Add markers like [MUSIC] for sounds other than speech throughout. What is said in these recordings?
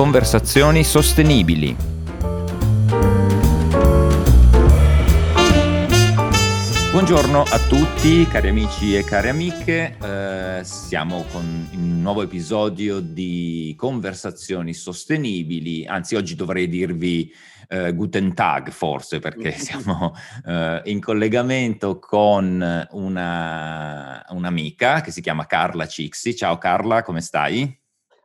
conversazioni sostenibili. Buongiorno a tutti cari amici e cari amiche, eh, siamo con un nuovo episodio di Conversazioni Sostenibili, anzi oggi dovrei dirvi eh, Guten Tag forse perché [LAUGHS] siamo eh, in collegamento con una, un'amica che si chiama Carla Cixi. Ciao Carla, come stai?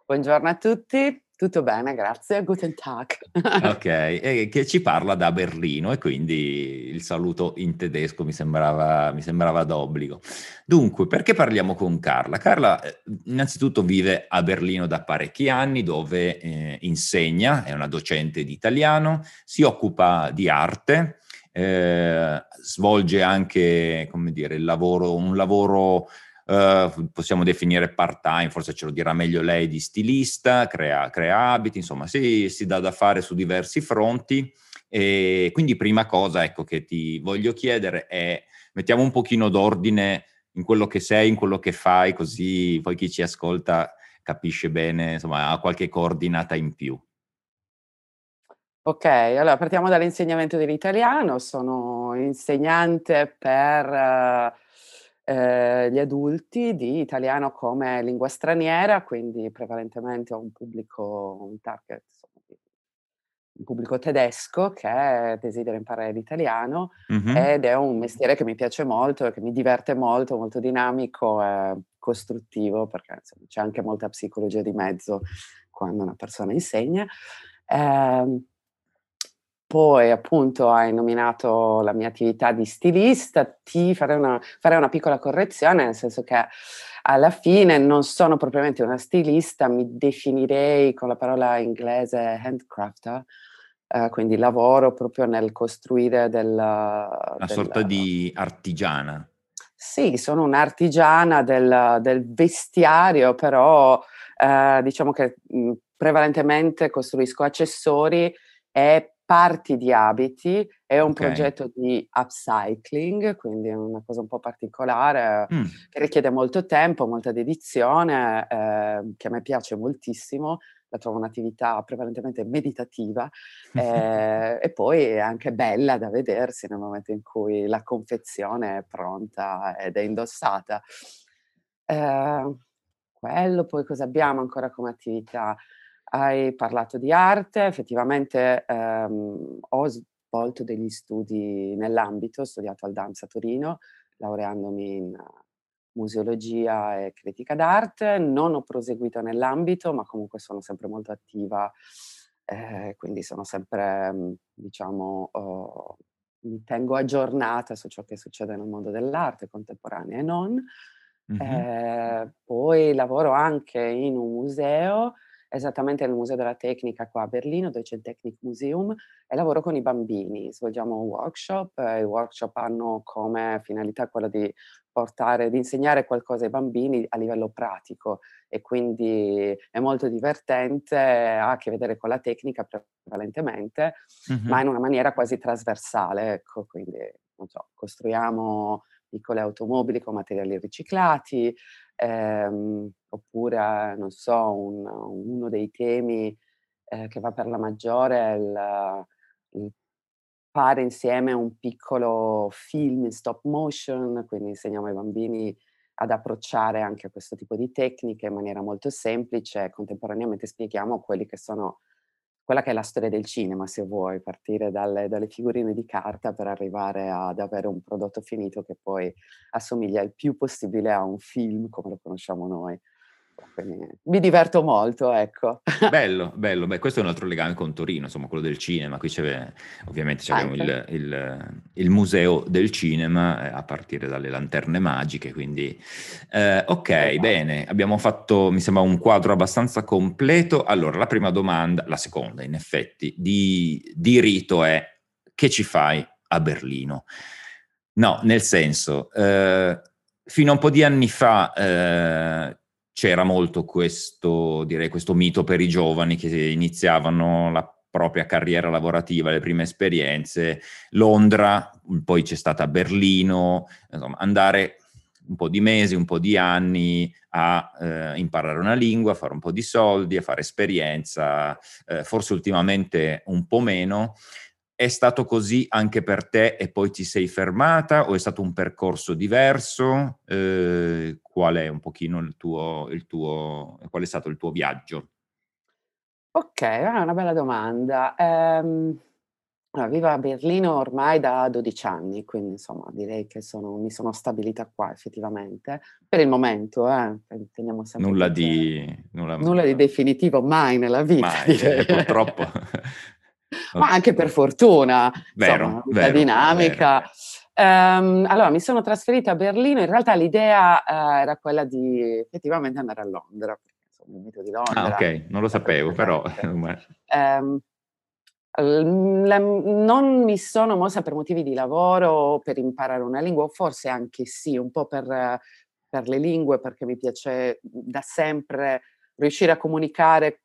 Buongiorno a tutti, tutto bene, grazie. Guten Tag. [LAUGHS] ok, e che ci parla da Berlino e quindi il saluto in tedesco mi sembrava, mi sembrava d'obbligo. Dunque, perché parliamo con Carla? Carla eh, innanzitutto vive a Berlino da parecchi anni dove eh, insegna, è una docente di italiano, si occupa di arte, eh, svolge anche, come dire, lavoro, un lavoro Uh, possiamo definire part-time, forse ce lo dirà meglio lei, di stilista, crea, crea abiti, insomma si, si, dà da fare su diversi fronti. E quindi prima cosa ecco, che ti voglio chiedere è mettiamo un pochino d'ordine in quello che sei, in quello che fai, così poi chi ci ascolta capisce bene, insomma ha qualche coordinata in più. Ok, allora partiamo dall'insegnamento dell'italiano, sono insegnante per... Eh, gli adulti di italiano come lingua straniera, quindi prevalentemente ho un pubblico, un target, insomma, un pubblico tedesco che desidera imparare l'italiano mm-hmm. ed è un mestiere che mi piace molto che mi diverte molto, molto dinamico e costruttivo perché insomma, c'è anche molta psicologia di mezzo quando una persona insegna. Eh, poi appunto hai nominato la mia attività di stilista, ti farei una, farei una piccola correzione, nel senso che alla fine non sono propriamente una stilista, mi definirei con la parola inglese handcrafter, eh, quindi lavoro proprio nel costruire del... Una del, sorta di artigiana. Sì, sono un'artigiana del, del vestiario, però eh, diciamo che mh, prevalentemente costruisco accessori e parti di abiti, è un okay. progetto di upcycling, quindi è una cosa un po' particolare mm. che richiede molto tempo, molta dedizione, eh, che a me piace moltissimo, la trovo un'attività prevalentemente meditativa eh, e poi è anche bella da vedersi nel momento in cui la confezione è pronta ed è indossata. Eh, quello, poi cosa abbiamo ancora come attività? Hai parlato di arte, effettivamente ehm, ho svolto degli studi nell'ambito, ho studiato al DAMS a Torino, laureandomi in museologia e critica d'arte, non ho proseguito nell'ambito, ma comunque sono sempre molto attiva, eh, quindi sono sempre, diciamo, oh, mi tengo aggiornata su ciò che succede nel mondo dell'arte contemporanea e non. Mm-hmm. Eh, poi lavoro anche in un museo esattamente nel Museo della Tecnica qua a Berlino, dove c'è il Technic Museum, e lavoro con i bambini. Svolgiamo workshop, eh, i workshop hanno come finalità quella di portare, di insegnare qualcosa ai bambini a livello pratico e quindi è molto divertente, ha a che vedere con la tecnica prevalentemente, mm-hmm. ma in una maniera quasi trasversale, ecco, quindi non so, costruiamo piccole automobili con materiali riciclati, ehm, oppure, non so, un, uno dei temi eh, che va per la maggiore è il, il fare insieme un piccolo film in stop motion, quindi insegniamo ai bambini ad approcciare anche a questo tipo di tecniche in maniera molto semplice, contemporaneamente spieghiamo quelli che sono quella che è la storia del cinema, se vuoi, partire dalle, dalle, figurine di carta per arrivare ad avere un prodotto finito che poi assomiglia il più possibile a un film come lo conosciamo noi. Mi diverto molto, ecco. Bello, bello. Beh, questo è un altro legame con Torino, insomma, quello del cinema. Qui c'è, ovviamente abbiamo il, il, il, museo del cinema eh, a partire dalle lanterne magiche, quindi eh, ok, esatto. bene, abbiamo fatto, mi sembra, un quadro abbastanza completo. Allora, la prima domanda, la seconda, in effetti, di, di rito è che ci fai a Berlino? No, nel senso, eh, fino a un po' di anni fa eh, c'era molto questo, direi, questo mito per i giovani che iniziavano la propria carriera lavorativa, le prime esperienze, Londra, poi c'è stata Berlino, insomma, andare un po' di mesi, un po' di anni a eh, imparare una lingua, a fare un po' di soldi, a fare esperienza, eh, forse ultimamente un po' meno. È stato così anche per te e poi ti sei fermata o è stato un percorso diverso? Eh, qual è un pochino il tuo, il tuo, qual è stato il tuo viaggio? Ok, è una bella domanda. Allora, vivo a Berlino ormai da 12 anni, quindi insomma direi che sono, mi sono stabilita qua effettivamente. Per il momento, eh, teniamo sempre nulla di, nulla, nulla di definitivo mai nella vita. Mai, eh, purtroppo. [LAUGHS] ma anche per fortuna, vero, insomma, vero, dinamica. Um, allora, mi sono trasferita a Berlino, in realtà l'idea uh, era quella di effettivamente andare a Londra, insomma il mito di Londra. Ah, ok, non lo sapevo, però... um, [LAUGHS] la, non mi sono mossa per motivi di lavoro per imparare una lingua, forse anche sì, un po' per, per le lingue, perché mi piace da sempre riuscire a comunicare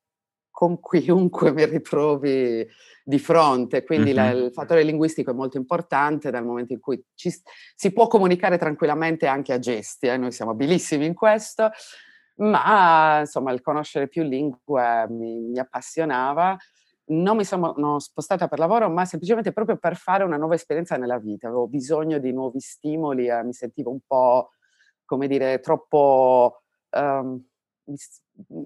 con chiunque mi ritrovi di fronte, quindi mm-hmm. la, il fattore linguistico è molto importante dal momento in cui ci, si può comunicare tranquillamente anche a gesti, eh? noi siamo abilissimi in questo, ma insomma il conoscere più lingue mi, mi appassionava. Non mi sono spostata per lavoro, ma semplicemente proprio per fare una nuova esperienza nella vita. Avevo bisogno di nuovi stimoli, eh, mi sentivo un po', come dire, troppo... Um,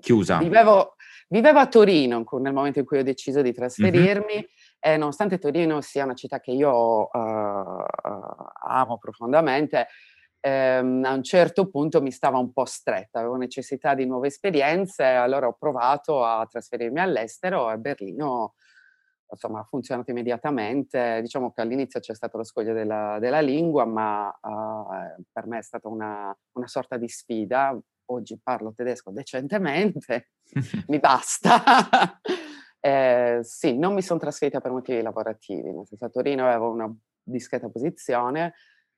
Chiusa. Vivevo, vivevo, a Torino nel momento in cui ho deciso di trasferirmi mm-hmm. e nonostante Torino sia una città che io uh, amo profondamente, ehm, a un certo punto mi stava un po' stretta, avevo necessità di nuove esperienze, allora ho provato a trasferirmi all'estero e Berlino insomma, ha funzionato immediatamente. Diciamo che all'inizio c'è stato lo scoglio della, della lingua, ma uh, per me è stata una, una sorta di sfida, oggi parlo tedesco decentemente, [LAUGHS] mi basta. [LAUGHS] eh, sì, non mi sono trasferita per motivi lavorativi, nel senso a Torino avevo una discreta posizione,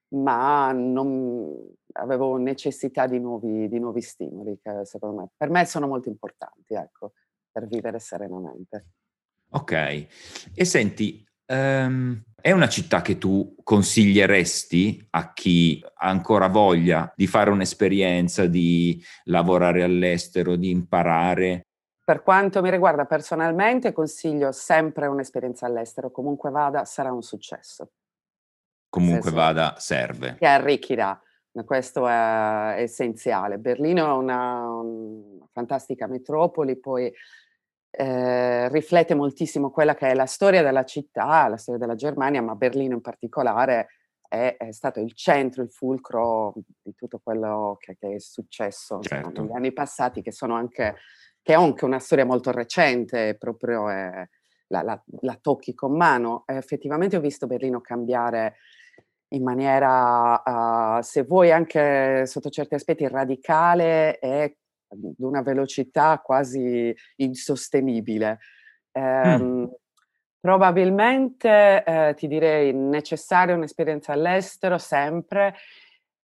ma non, avevo necessità di nuovi, di nuovi stimoli che secondo me, per me sono molto importanti, ecco, per vivere serenamente. Ok, e senti, Um, è una città che tu consiglieresti a chi ha ancora voglia di fare un'esperienza, di lavorare all'estero, di imparare? Per quanto mi riguarda personalmente, consiglio sempre un'esperienza all'estero. Comunque vada, sarà un successo. Comunque vada, serve. Che arricchirà. Questo è essenziale. Berlino è una, una fantastica metropoli, poi eh, riflette moltissimo quella che è la storia della città, la storia della Germania, ma Berlino in particolare è, è stato il centro, il fulcro di tutto quello che, che è successo certo. insomma, negli anni passati, che sono anche, che è anche una storia molto recente, proprio è, la, la, la, tocchi con mano. E effettivamente ho visto Berlino cambiare in maniera, uh, se vuoi anche sotto certi aspetti, radicale e ad una velocità quasi insostenibile. Eh, mm. Probabilmente eh, ti direi necessaria un'esperienza all'estero sempre.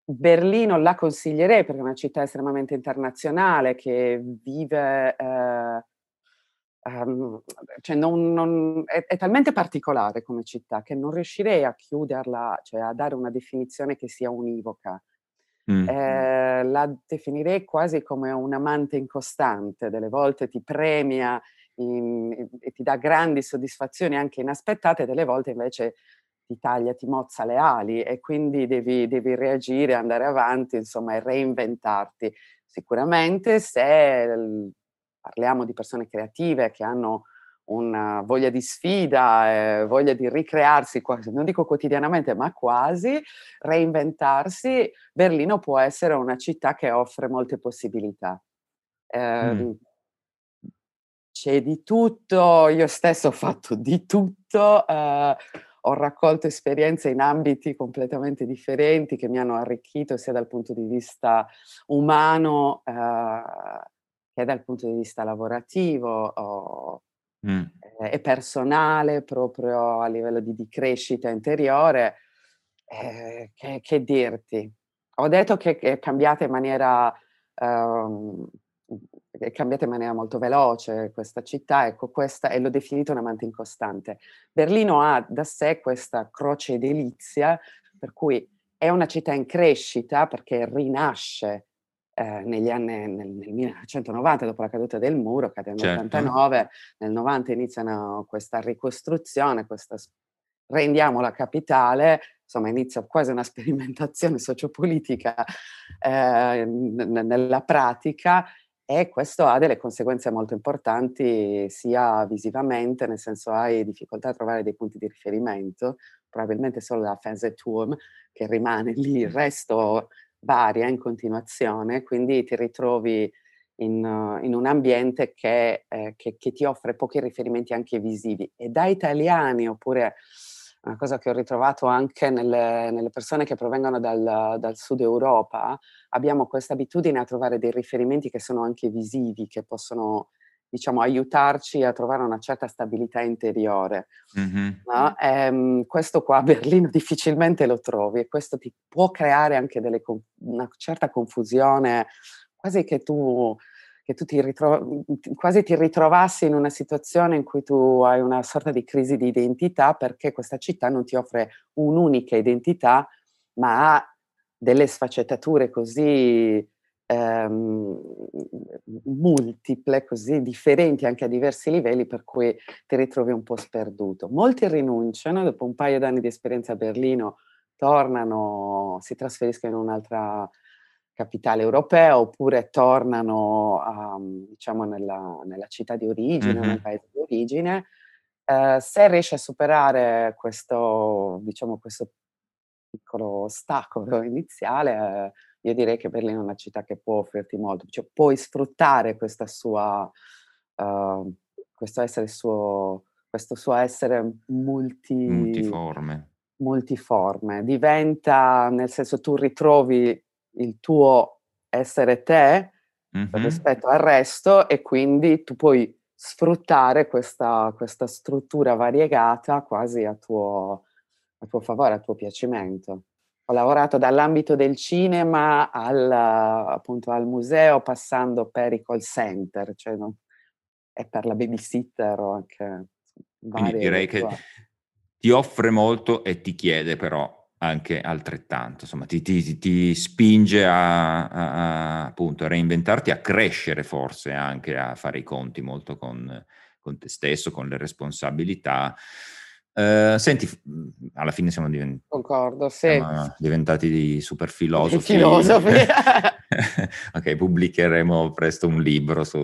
Berlino la consiglierei perché è una città estremamente internazionale che vive, eh, um, cioè non, non, è, è, talmente particolare come città che non riuscirei a chiuderla, cioè a dare una definizione che sia univoca. Mm. Eh, la definirei quasi come un amante incostante, delle volte ti premia in, e ti dà grandi soddisfazioni anche inaspettate, delle volte invece ti taglia, ti mozza le ali e quindi devi, devi reagire, andare avanti, insomma, e reinventarti. Sicuramente se parliamo di persone creative che hanno una voglia di sfida, eh, voglia di ricrearsi, quasi, non dico quotidianamente, ma quasi, reinventarsi, Berlino può essere una città che offre molte possibilità. Eh, mm. C'è di tutto, io stesso ho fatto di tutto, eh, ho raccolto esperienze in ambiti completamente differenti che mi hanno arricchito sia dal punto di vista umano eh, che dal punto di vista lavorativo. Ho, mm. eh, e personale, proprio a livello di, di crescita interiore, eh, che, che, dirti? Ho detto che è cambiata in maniera... Um, è cambiata in maniera molto veloce questa città, ecco questa, e l'ho definita un amante incostante. Berlino ha da sé questa croce delizia, per cui è una città in crescita perché rinasce eh, negli anni, nel, nel, 1990, dopo la caduta del muro, cade nel certo. 89, nel 90 iniziano questa ricostruzione, questa, rendiamo la capitale, insomma inizia quasi una sperimentazione sociopolitica eh, n- nella pratica e questo ha delle conseguenze molto importanti sia visivamente, nel senso hai difficoltà a trovare dei punti di riferimento, probabilmente solo la Fernsehturm che rimane lì, il resto varia in continuazione, quindi ti ritrovi in, in un ambiente che, eh, che, che, ti offre pochi riferimenti anche visivi. E da italiani, oppure una cosa che ho ritrovato anche nelle, nelle persone che provengono dal, dal, sud Europa, abbiamo questa abitudine a trovare dei riferimenti che sono anche visivi, che possono diciamo, aiutarci a trovare una certa stabilità interiore. Mm-hmm. No? E, um, questo qua a Berlino [LAUGHS] difficilmente lo trovi e questo ti può creare anche delle, una certa confusione, quasi che tu, che tu ti, ritro- quasi ti ritrovassi in una situazione in cui tu hai una sorta di crisi di identità perché questa città non ti offre un'unica identità, ma ha delle sfaccettature così ehm, multiple, così differenti anche a diversi livelli, per cui ti ritrovi un po' sperduto. Molti rinunciano, dopo un paio d'anni di esperienza a Berlino, tornano, si trasferiscono in un'altra capitale europea oppure tornano a, diciamo nella, nella, città di origine, mm-hmm. nel paese di origine. Eh, se riesci a superare questo, diciamo, questo piccolo ostacolo iniziale, eh, io direi che Berlino è una città che può offrirti molto, cioè puoi sfruttare questa sua, uh, questo essere suo, questo suo essere multi, multiforme. multiforme. Diventa, nel senso tu ritrovi il tuo essere te mm-hmm. rispetto al resto e quindi tu puoi sfruttare questa, questa struttura variegata quasi a tuo, a tuo favore, a tuo piacimento ho lavorato dall'ambito del cinema al, appunto, al museo, passando per i call center, cioè, no? e per la babysitter o anche Quindi direi che ti offre molto e ti chiede però anche altrettanto, insomma ti, ti, ti spinge a, a, a, appunto, a reinventarti, a crescere forse anche, a fare i conti molto con, con te stesso, con le responsabilità. Uh, senti, alla fine siamo, divent- Concordo, sì. siamo diventati super filosofi. filosofi. [LAUGHS] ok, pubblicheremo presto un libro su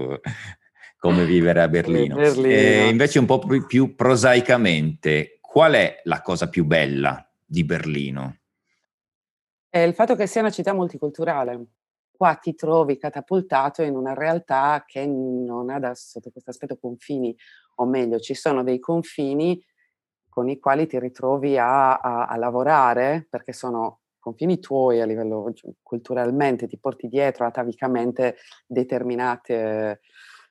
come vivere a Berlino. Berlino. E invece un po' più, più prosaicamente, qual è la cosa più bella di Berlino? È il fatto che sia una città multiculturale. Qua ti trovi catapultato in una realtà che non ha da, sotto questo aspetto confini, o meglio, ci sono dei confini con i quali ti ritrovi a, a, a lavorare perché sono confini tuoi a livello cioè, culturalmente, ti porti dietro atavicamente determinate,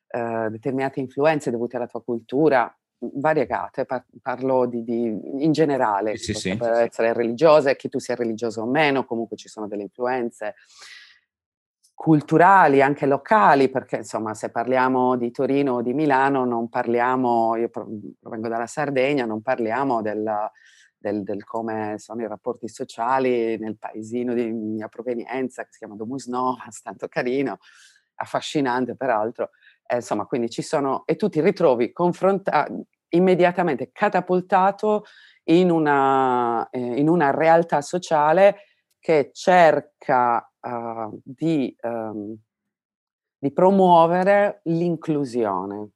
eh, determinate influenze dovute alla tua cultura, variegate, par- parlo di, di, in generale, sì, sì, per sì. essere religiose, che tu sia religioso o meno, comunque ci sono delle influenze culturali, anche locali, perché insomma se parliamo di Torino o di Milano non parliamo, io provengo dalla Sardegna, non parliamo del, del, del, come sono i rapporti sociali nel paesino di mia provenienza che si chiama Domus Novas, [LAUGHS] tanto carino, affascinante peraltro. Eh, insomma, quindi ci sono, e tu ti ritrovi immediatamente catapultato in una, eh, in una realtà sociale che cerca uh, di, um, di, promuovere l'inclusione.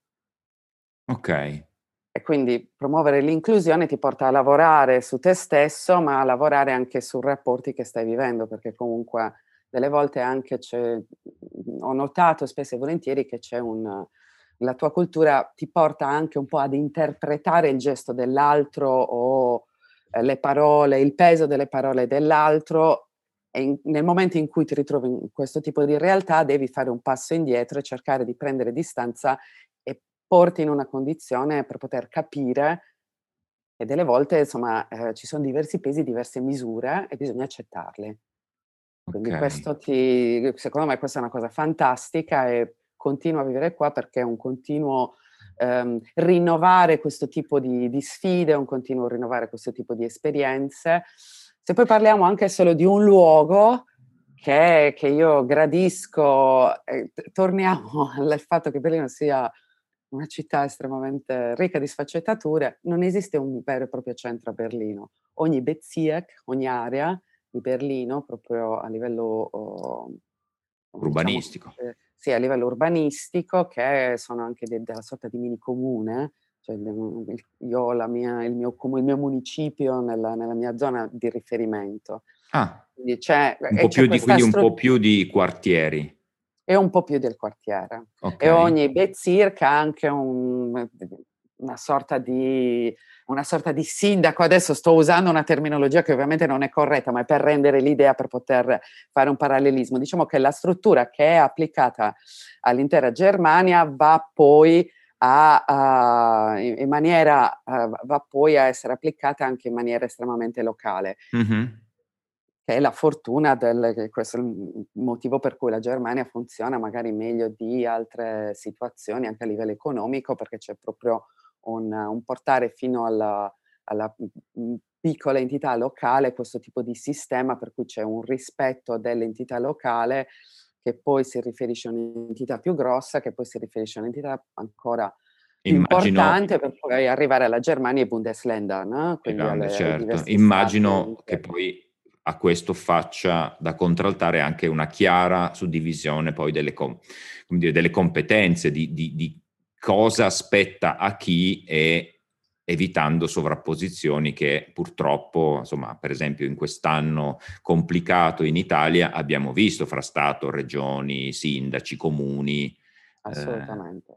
Ok. E quindi promuovere l'inclusione ti porta a lavorare su te stesso, ma a lavorare anche sui rapporti che stai vivendo, perché comunque delle volte anche c'è, ho notato spesso e volentieri che c'è un, la tua cultura ti porta anche un po' ad interpretare il gesto dell'altro o eh, le parole, il peso delle parole dell'altro e in, nel momento in cui ti ritrovi in questo tipo di realtà devi fare un passo indietro e cercare di prendere distanza e porti in una condizione per poter capire e delle volte insomma eh, ci sono diversi pesi, diverse misure e bisogna accettarle. Quindi okay. questo ti, secondo me questa è una cosa fantastica e continuo a vivere qua perché è un continuo ehm, rinnovare questo tipo di, di sfide, un continuo rinnovare questo tipo di esperienze. Se poi parliamo anche solo di un luogo che, che io gradisco, eh, torniamo [LAUGHS] al fatto che Berlino sia una città estremamente ricca di sfaccettature, non esiste un vero e proprio centro a Berlino. Ogni Bezirk, ogni area di Berlino, proprio a livello oh, diciamo, urbanistico. Diciamo, eh, sì, a livello urbanistico, che sono anche de- della sorta di mini comune, cioè io ho mia, il, mio, il, mio, municipio nella, nella, mia zona di riferimento. Ah, quindi, c'è, un po, più di, quindi un po' più di quartieri. E un po' più del quartiere. Okay. E ogni Bezirk ha anche un, una, sorta di, una sorta di sindaco. Adesso sto usando una terminologia che ovviamente non è corretta, ma è per rendere l'idea, per poter fare un parallelismo. Diciamo che la struttura che è applicata all'intera Germania va poi a, a, in maniera, a, va poi a essere applicata anche in maniera estremamente locale. Mm-hmm. Che è la fortuna del, questo è il motivo per cui la Germania funziona magari meglio di altre situazioni anche a livello economico, perché c'è proprio un, un portare fino alla, alla piccola entità locale questo tipo di sistema per cui c'è un rispetto dell'entità locale che poi si riferisce a un'entità più grossa, che poi si riferisce a un'entità ancora più Immagino, importante per poi arrivare alla Germania e Bundesländer. No? Quindi grande, alle, certo. Immagino che poi a questo faccia da contraltare anche una chiara suddivisione poi delle, com- dire, delle competenze, di, di, di, cosa aspetta a chi e evitando sovrapposizioni che purtroppo, insomma, per esempio in quest'anno complicato in Italia abbiamo visto fra Stato, regioni, sindaci, comuni. Assolutamente.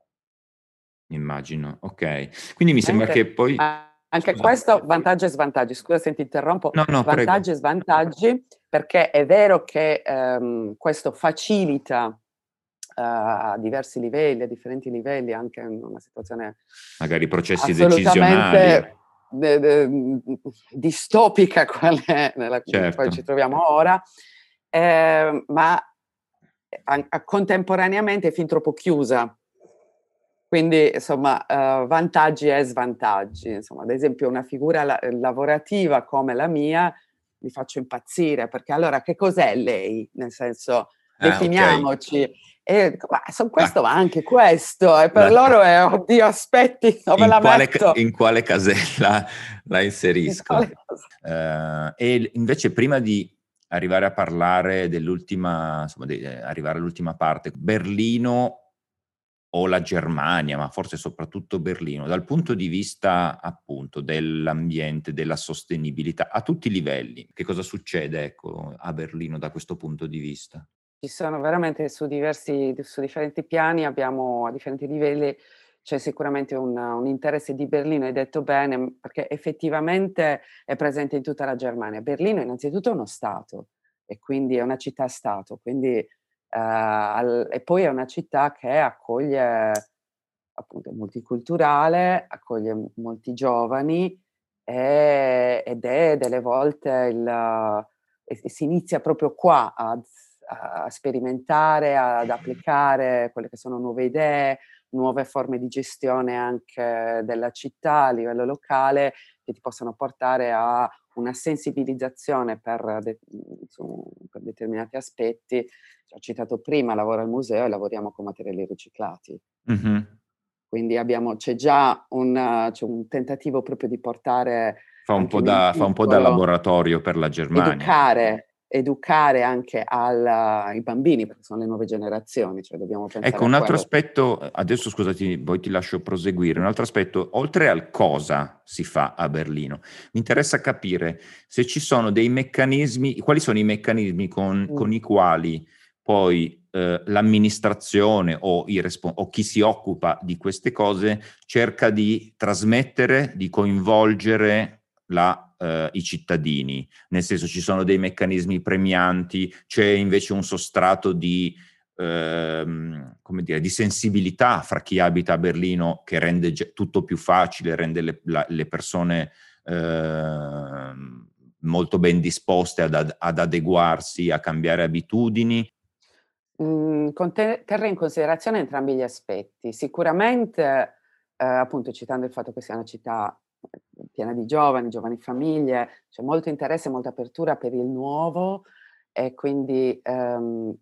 Eh, immagino, ok. Quindi mi sembra che poi... Anche Scusate. questo vantaggi e svantaggi, scusa se ti interrompo, no, no, vantaggi prego. e svantaggi perché è vero che um, questo facilita a diversi livelli, a differenti livelli, anche in una situazione... Magari processi decisionali. De, de, distopica [LAUGHS] quale nella certo. quale ci troviamo ora, eh, ma a, a, contemporaneamente è fin troppo chiusa. Quindi, insomma, uh, vantaggi e svantaggi. Insomma, ad esempio, una figura la, lavorativa come la mia mi faccio impazzire, perché allora che cos'è lei? Nel senso, definiamoci. Ah, okay. E ma sono questo, ma anche questo, e per la... loro è oddio, aspetti, dove in la quale, metto? In quale casella [LAUGHS] la inserisco? In uh, e invece, prima di arrivare a parlare dell'ultima, insomma, di eh, arrivare all'ultima parte, Berlino o la Germania, ma forse soprattutto Berlino, dal punto di vista appunto dell'ambiente, della sostenibilità, a tutti i livelli, che cosa succede ecco, a Berlino da questo punto di vista? Ci sono veramente su diversi su differenti piani, abbiamo a differenti livelli, c'è sicuramente un, un interesse di Berlino, hai detto bene, perché effettivamente è presente in tutta la Germania. Berlino innanzitutto è uno Stato e quindi è una città-Stato, quindi, eh, al, e poi è una città che accoglie, appunto, multiculturale, accoglie molti giovani e, ed è delle volte il, e si inizia proprio qua a a sperimentare, ad applicare quelle che sono nuove idee, nuove forme di gestione anche della città a livello locale che ti possono portare a una sensibilizzazione per, de- su, per determinati aspetti. Ho citato prima, lavoro al museo e lavoriamo con materiali riciclati. Mm-hmm. Quindi abbiamo, c'è già un, c'è un, tentativo proprio di portare... Fa un, po da, fa un po' da laboratorio per la Germania. Educare, educare anche ai bambini, perché sono le nuove generazioni, cioè dobbiamo pensare Ecco, un altro aspetto, adesso scusati, poi ti lascio proseguire, un altro aspetto, oltre al cosa si fa a Berlino, mi interessa capire se ci sono dei meccanismi, quali sono i meccanismi con, mm. con i quali poi eh, l'amministrazione o, respo- o chi si occupa di queste cose cerca di trasmettere, di coinvolgere la, eh, i cittadini, nel senso ci sono dei meccanismi premianti, c'è invece un sostrato di, ehm, dire, di sensibilità fra chi abita a Berlino che rende tutto più facile, rende le, la, le persone eh, molto ben disposte ad, ad, adeguarsi, a cambiare abitudini. Mm, terrà in considerazione entrambi gli aspetti. Sicuramente, eh, appunto citando il fatto che sia una città piena di giovani, giovani famiglie, c'è molto interesse, molta apertura per il nuovo e quindi ehm,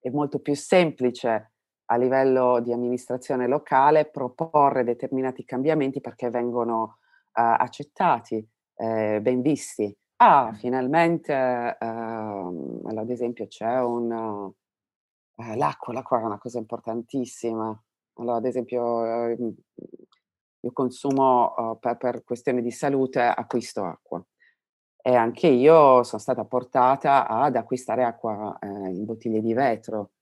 è molto più semplice a livello di amministrazione locale proporre determinati cambiamenti perché vengono uh, accettati, eh, ben visti. Ah, finalmente, uh, ad esempio, c'è un... Uh, l'acqua, l'acqua è una cosa importantissima. Allora, ad esempio, ehm, io consumo uh, per, per, questioni di salute, acquisto acqua. E anche io sono stata portata ad acquistare acqua eh, in bottiglie di vetro.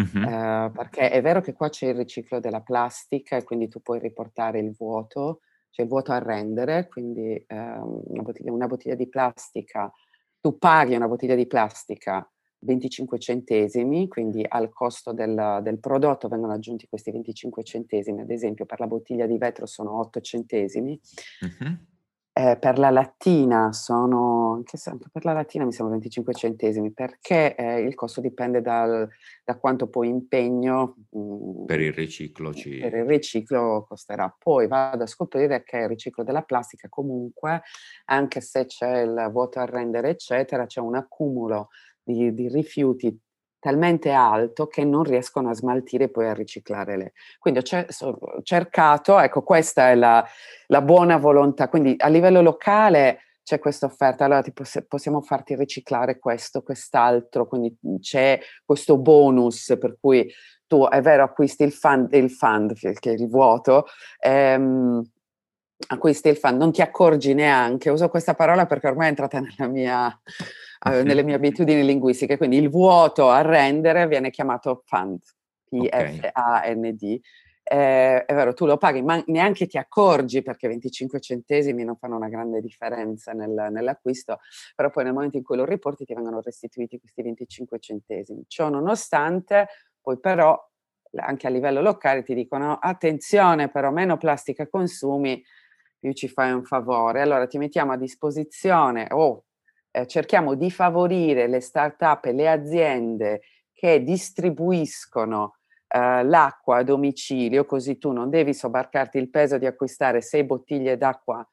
Mm-hmm. Eh, perché è vero che qua c'è il riciclo della plastica e quindi tu puoi riportare il vuoto, cioè il vuoto a rendere, quindi eh, una, bottiglia, una bottiglia di plastica, tu paghi una bottiglia di plastica 25 centesimi, quindi al costo del, del, prodotto vengono aggiunti questi 25 centesimi, ad esempio per la bottiglia di vetro sono 8 centesimi, uh-huh. Eh, per la lattina sono, anche, anche per la lattina mi sembra 25 centesimi, perché eh, il costo dipende dal, da quanto poi impegno mh, mm, per il riciclo ci... per il riciclo costerà. Poi vado a scoprire che il riciclo della plastica comunque, anche se c'è il vuoto a rendere eccetera, c'è un accumulo di, di rifiuti talmente alto che non riescono a smaltire e poi a riciclare le. Quindi ho cercato, ecco questa è la, la buona volontà, quindi a livello locale c'è questa offerta, allora tipo, possiamo farti riciclare questo, quest'altro, quindi c'è questo bonus per cui tu è vero acquisti il fund, il fund che è il vuoto, ehm, acquisti il fund, non ti accorgi neanche, uso questa parola perché ormai è entrata nella mia eh, nelle mie abitudini linguistiche, quindi il vuoto a rendere viene chiamato fund, P-F-A-N-D. Eh, è vero, tu lo paghi, ma neanche ti accorgi perché 25 centesimi non fanno una grande differenza nel, nell'acquisto, però poi nel momento in cui lo riporti ti vengono restituiti questi 25 centesimi. Ciò nonostante, poi però anche a livello locale ti dicono attenzione però meno plastica consumi, più ci fai un favore. Allora ti mettiamo a disposizione o oh, eh, cerchiamo di favorire le start-up e le aziende che distribuiscono eh, l'acqua a domicilio, così tu non devi sobbarcarti il peso di acquistare sei bottiglie d'acqua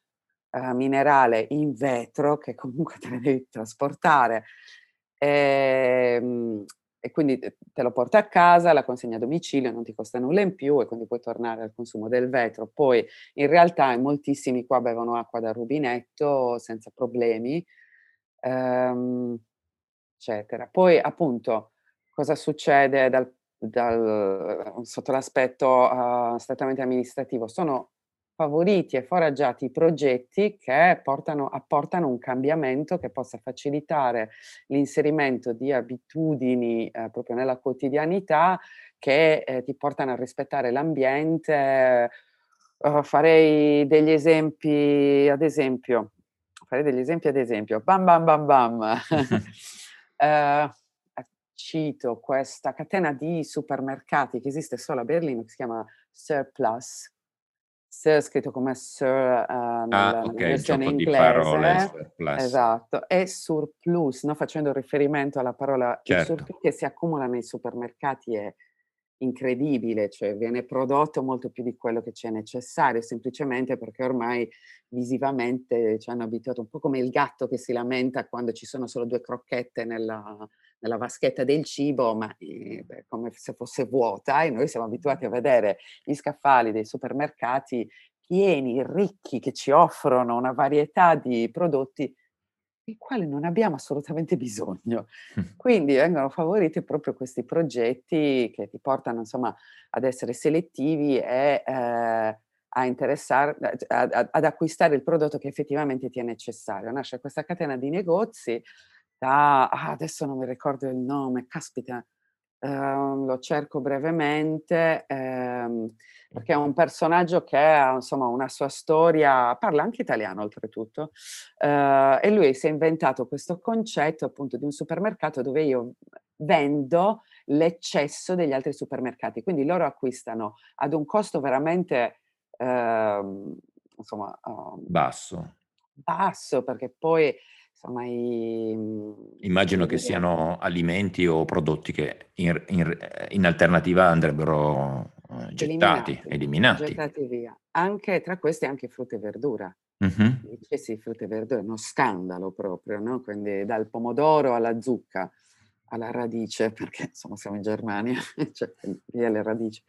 eh, minerale in vetro, che comunque te le devi trasportare. E, ehm, e quindi te lo porta a casa, la consegna a domicilio, non ti costa nulla in più e quindi puoi tornare al consumo del vetro. Poi in realtà moltissimi qua bevono acqua da rubinetto senza problemi, ehm, eccetera. Poi appunto cosa succede dal, dal, sotto l'aspetto uh, strettamente amministrativo? Sono favoriti e foraggiati i progetti che portano, apportano un cambiamento che possa facilitare l'inserimento di abitudini eh, proprio nella quotidianità che eh, ti portano a rispettare l'ambiente. Uh, farei degli esempi, ad esempio, fare degli esempi ad esempio, bam bam bam bam, uh, [LAUGHS] [LAUGHS] cito questa catena di supermercati che esiste solo a Berlino, che si chiama Surplus, Sir scritto come Sir uh, nella, ah, okay, versione inglese, parole, esatto, e surplus, no? facendo riferimento alla parola certo. surplus che si accumula nei supermercati e incredibile, cioè viene prodotto molto più di quello che c'è necessario, semplicemente perché ormai visivamente ci hanno abituato un po' come il gatto che si lamenta quando ci sono solo due crocchette nella, nella vaschetta del cibo, ma eh, come se fosse vuota, e noi siamo abituati a vedere gli scaffali dei supermercati pieni, ricchi, che ci offrono una varietà di prodotti di quali non abbiamo assolutamente bisogno. [LAUGHS] Quindi vengono favoriti proprio questi progetti che ti portano insomma ad essere selettivi e eh, a interessare, ad, ad, acquistare il prodotto che effettivamente ti è necessario. Nasce questa catena di negozi da, ah, adesso non mi ricordo il nome, caspita, Uh, lo cerco brevemente ehm, perché è un personaggio che ha insomma una sua storia, parla anche italiano oltretutto, uh, e lui si è inventato questo concetto appunto di un supermercato dove io vendo l'eccesso degli altri supermercati, quindi loro acquistano ad un costo veramente uh, insomma basso. Basso perché poi insomma i, mhmm, Immagino che siano alimenti o prodotti che in, in, in alternativa andrebbero uh, gettati, eliminati, eliminati. Gettati via. Anche tra questi anche frutta e verdura. Mm-hmm. Cioè, sì, frutta e verdura, è uno scandalo proprio, no? Quindi dal pomodoro alla zucca, alla radice, [LAUGHS] perché insomma siamo in Germania, [LAUGHS] cioè via le radici.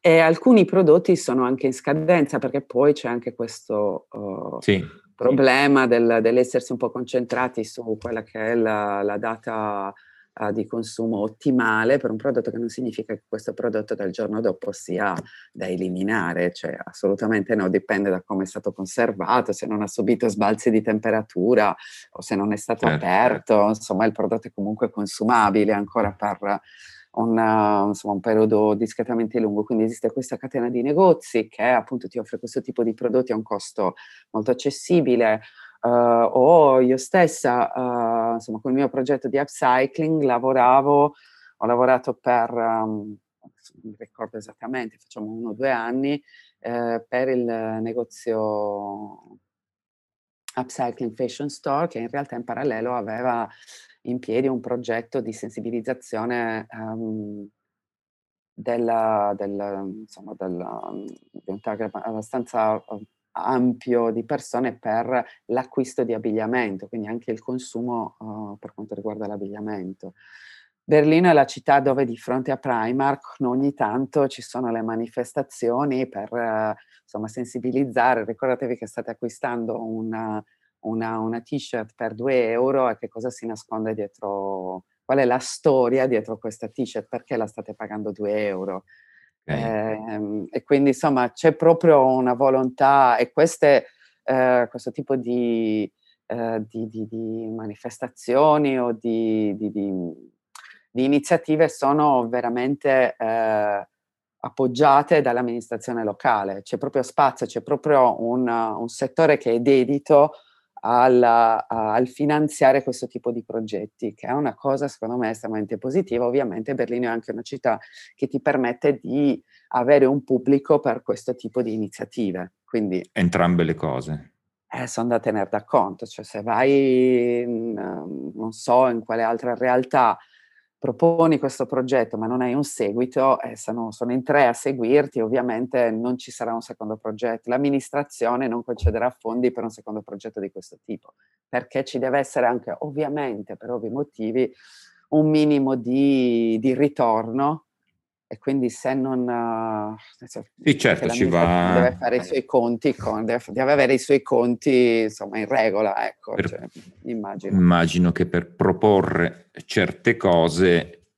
E alcuni prodotti sono anche in scadenza, perché poi c'è anche questo uh, sì, problema. Del, dell'essersi un po' concentrati su quella che è la, la data uh, di consumo ottimale per un prodotto che non significa che questo prodotto dal giorno dopo sia da eliminare, cioè assolutamente no, dipende da come è stato conservato, se non ha subito sbalzi di temperatura o se non è stato certo. aperto, insomma il prodotto è comunque consumabile ancora per un, insomma, un periodo discretamente lungo. Quindi esiste questa catena di negozi che appunto ti offre questo tipo di prodotti a un costo molto accessibile, uh, o io stessa, uh, insomma, con il mio progetto di upcycling lavoravo, ho lavorato per, um, non ricordo esattamente, facciamo uno o due anni, eh, per il negozio Upcycling Fashion Store che in realtà in parallelo aveva in piedi un progetto di sensibilizzazione um, della, della, insomma, della, di un target abbastanza ampio di persone per l'acquisto di abbigliamento, quindi anche il consumo uh, per quanto riguarda l'abbigliamento. Berlino è la città dove di fronte a Primark ogni tanto ci sono le manifestazioni per uh, insomma, sensibilizzare. Ricordatevi che state acquistando una, una, una, t-shirt per 2 euro e che cosa si nasconde dietro, qual è la storia dietro questa t-shirt, perché la state pagando 2 euro. Okay. Eh, e quindi insomma c'è proprio una volontà e queste, eh, questo tipo di, eh, di, di, di, manifestazioni o di, iniziative sono veramente eh, appoggiate dall'amministrazione locale. C'è proprio spazio, c'è proprio un, un settore che è dedito al, al, finanziare questo tipo di progetti, che è una cosa secondo me estremamente positiva. Ovviamente Berlino è anche una città che ti permette di avere un pubblico per questo tipo di iniziative. Quindi, Entrambe le cose. Eh, sono da tenere da conto, cioè se vai, in, non so, in quale altra realtà proponi questo progetto ma non hai un seguito, eh, sono, sono, in tre a seguirti, ovviamente non ci sarà un secondo progetto. L'amministrazione non concederà fondi per un secondo progetto di questo tipo, perché ci deve essere anche, ovviamente, per ovvi motivi, un minimo di, di ritorno e quindi se non... Uh, sì, certo, ci va... Deve fare i suoi conti, con, deve, deve, avere i suoi conti insomma in regola, ecco, per, cioè, immagino. Immagino che per proporre certe cose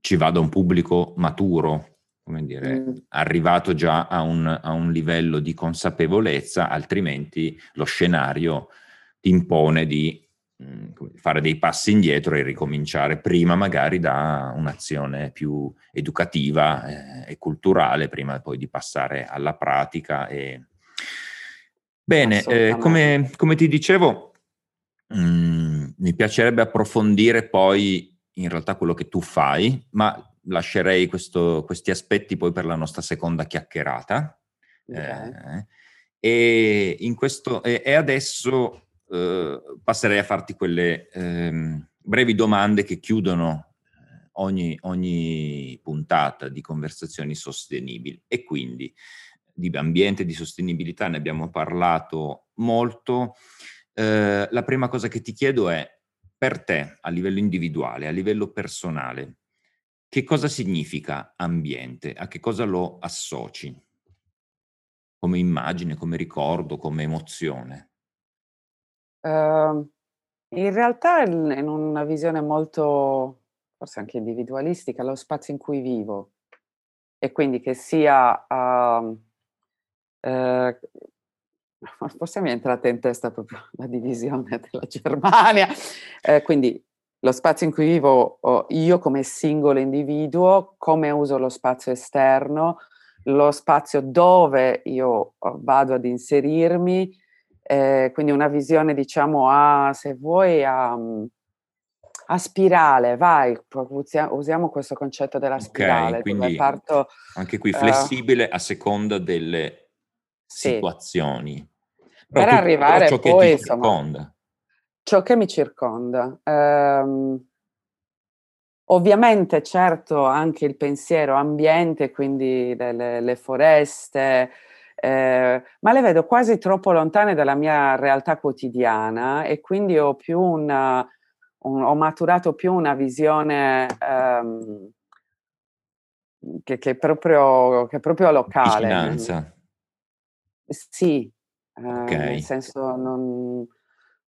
ci vada un pubblico maturo, come dire, mm. arrivato già a un, a un livello di consapevolezza, altrimenti lo scenario ti impone di fare dei passi indietro e ricominciare prima magari da un'azione più educativa eh, e culturale prima poi di passare alla pratica. E... Bene, eh, come, come, ti dicevo, mh, mm, mi piacerebbe approfondire poi in realtà quello che tu fai, ma lascerei questo, questi aspetti poi per la nostra seconda chiacchierata. Okay. Eh, e, in questo, e adesso eh, passerei a farti quelle ehm, brevi domande che chiudono eh, ogni, ogni puntata di conversazioni sostenibili. E quindi di ambiente, di sostenibilità ne abbiamo parlato molto. Eh, la prima cosa che ti chiedo è, per te, a livello individuale, a livello personale, che cosa significa ambiente? A che cosa lo associ? Come immagine, come ricordo, come emozione? Uh, in realtà in una visione molto, forse anche individualistica, lo spazio in cui vivo. E quindi che sia, uh, uh, [LAUGHS] forse mi è entrata in testa proprio [LAUGHS] la divisione della Germania, eh, quindi lo spazio in cui vivo io come singolo individuo, come uso lo spazio esterno, lo spazio dove io oh, vado ad inserirmi, eh, quindi una visione diciamo a, se vuoi, a, a spirale, vai, usiamo questo concetto della spirale. Okay, quindi parto, anche qui flessibile uh, a seconda delle sì. situazioni. Però per tu, arrivare ciò poi, che ti circonda. Insomma, ciò che mi circonda. Um, Ovviamente, certo, anche il pensiero ambiente, quindi le, le, le foreste, eh, ma le vedo quasi troppo lontane dalla mia realtà quotidiana e quindi ho più una, un, ho maturato più una visione um, che, che, è proprio, che, è proprio, locale. Vicinanza. Sì, okay. eh, nel senso non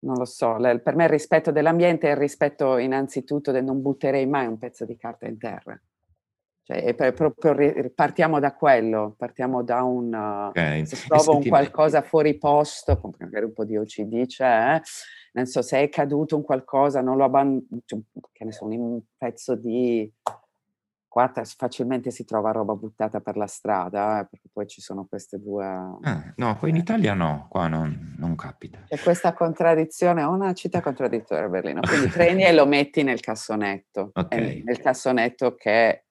non lo so, per me il rispetto dell'ambiente è il rispetto innanzitutto del non butterei mai un pezzo di carta in terra. Cioè, proprio partiamo da quello, partiamo da un... Okay. Se trovo un qualcosa fuori posto, magari un po' di OCD c'è, eh? non so se è caduto un qualcosa, non lo abbandono, cioè, che ne so, un pezzo di qua facilmente si trova roba buttata per la strada, eh, perché poi ci sono queste due... Ah, no, qua in Italia no, qua non, non capita. C'è questa contraddizione, è una città contraddittoria Berlino, quindi prendi e lo metti nel cassonetto, okay. nel cassonetto che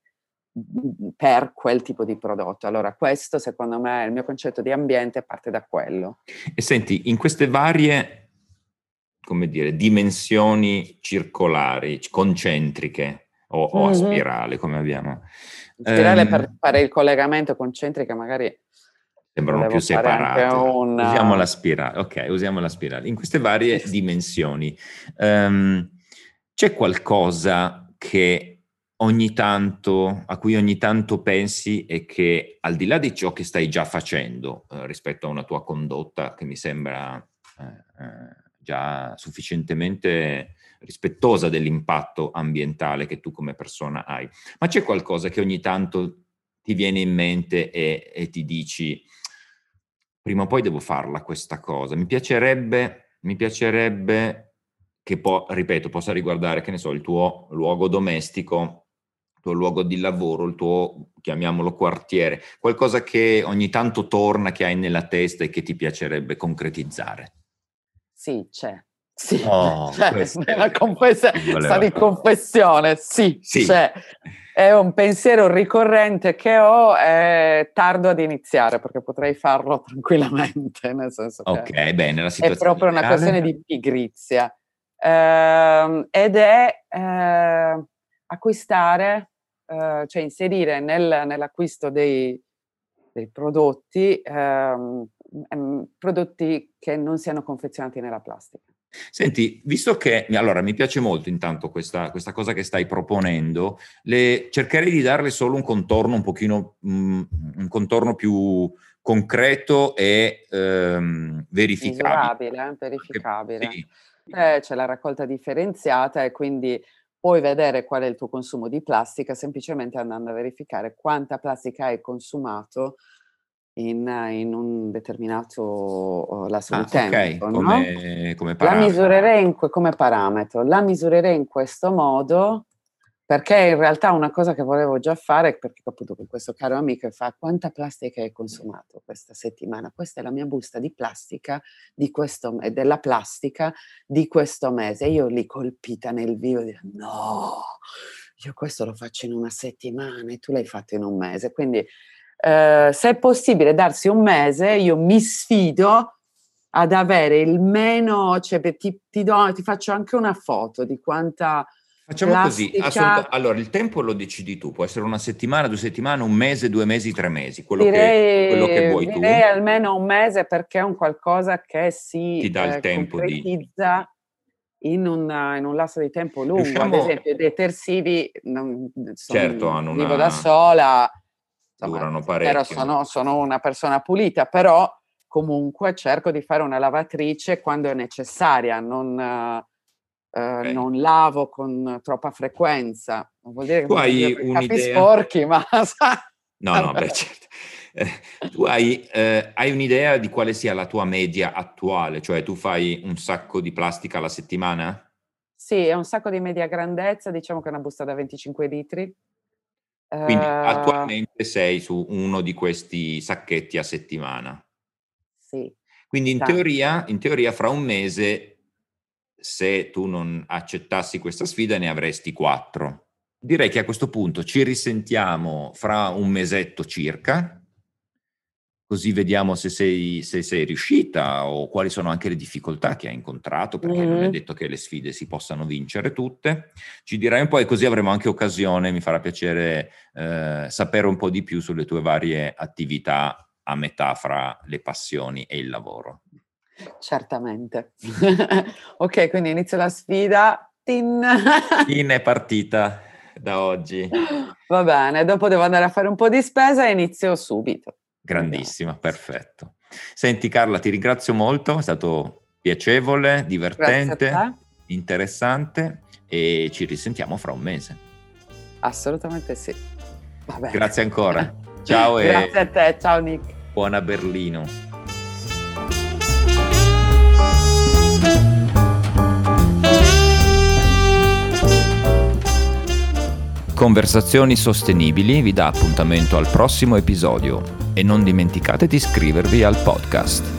per quel tipo di prodotto. Allora questo secondo me, il mio concetto di ambiente parte da quello. E senti, in queste varie, come dire, dimensioni circolari, concentriche, o, o a spirale come abbiamo. Spirale um, per fare il collegamento concentrica magari sembrano più separate. Un... Usiamo la spirale, ok, usiamo la spirale. In queste varie dimensioni um, c'è qualcosa che ogni tanto, a cui ogni tanto pensi e che al di là di ciò che stai già facendo eh, rispetto a una tua condotta che mi sembra eh, eh, già sufficientemente rispettosa dell'impatto ambientale che tu come persona hai. Ma c'è qualcosa che ogni tanto ti viene in mente e, e ti dici, prima o poi devo farla questa cosa. Mi piacerebbe, mi piacerebbe che, po- ripeto, possa riguardare, che ne so, il tuo luogo domestico, tuo luogo di lavoro, il tuo, chiamiamolo quartiere, qualcosa che ogni tanto torna, che hai nella testa e che ti piacerebbe concretizzare. Sì, c'è. Sì, oh, cioè, nella confess- sta di confessione, sì, sì. Cioè, è un pensiero ricorrente che ho, è tardo ad iniziare perché potrei farlo [LAUGHS] tranquillamente, nel senso ok, che bene, è proprio una questione di pigrizia. Eh, ed è eh, acquistare, eh, cioè inserire nel, nell'acquisto dei, dei prodotti ehm, prodotti che non siano confezionati nella plastica. Senti, visto che allora mi piace molto intanto questa, questa cosa che stai proponendo, le, cercherei di darle solo un contorno un pochino, mm, un contorno più concreto e ehm, verificabile. Misurabile, verificabile. Sì. Eh, c'è la raccolta differenziata e quindi puoi vedere qual è il tuo consumo di plastica semplicemente andando a verificare quanta plastica hai consumato in, in un determinato lasso ah, di tempo. Okay. Come, no? come La misurerei in, come parametro, la misurerei in questo modo perché in realtà una cosa che volevo già fare, perché appunto con questo caro amico fa quanta plastica hai consumato questa settimana? Questa è la mia busta di plastica di questo, della plastica di questo mese. Io lì colpita nel vivo, dire, no, io questo lo faccio in una settimana e tu l'hai fatto in un mese. Quindi eh, se è possibile darsi un mese, io mi sfido ad avere il meno, cioè ti, ti, do, ti faccio anche una foto di quanta... Facciamo plastica... così, assolut- allora il tempo lo decidi tu, può essere una settimana, due settimane, un mese, due mesi, tre mesi, quello, direi, che, quello che vuoi direi tu. Direi almeno un mese perché è un qualcosa che si ti dà il eh, tempo di... In un, in un, lasso di tempo lungo, Riusciamo... ad esempio i detersivi, non, certo, hanno una... vivo da sola, durano parecchio. Sono, sono una persona pulita, però comunque cerco di fare una lavatrice quando è necessaria, non, okay. non lavo con troppa frequenza. Non vuol dire che tu hai un'idea... sporchi, ma... [LAUGHS] no, no, beh, certo. Eh, tu hai, eh, hai, un'idea di quale sia la tua media attuale? Cioè tu fai un sacco di plastica alla settimana? Sì, è un sacco di media grandezza, diciamo che è una busta da 25 litri. Quindi uh, attualmente sei su uno di questi sacchetti a settimana. Sì. Quindi in teoria, in teoria, fra un mese, se tu non accettassi questa sfida, ne avresti quattro. Direi che a questo punto ci risentiamo fra un mesetto circa, così vediamo se sei, se sei, riuscita o quali sono anche le difficoltà che hai incontrato, perché mm-hmm. non è mm-hmm. detto che le sfide si possano vincere tutte. Ci dirai un po' e così avremo anche occasione, mi farà piacere eh, sapere un po' di più sulle tue varie attività a metà fra le passioni e il lavoro. Certamente. [LAUGHS] ok, quindi inizio la sfida. Tin. Tin è partita da oggi. [LAUGHS] Va bene, dopo devo andare a fare un po' di spesa e inizio subito. Grandissima, perfetto. Senti Carla, ti ringrazio molto, è stato piacevole, divertente, interessante e ci risentiamo fra un mese. Assolutamente sì. Grazie ancora. Ciao [LAUGHS] e Grazie a te, ciao Nick. Buona Berlino. Conversazioni Sostenibili vi dà appuntamento al prossimo episodio e non dimenticate di iscrivervi al podcast.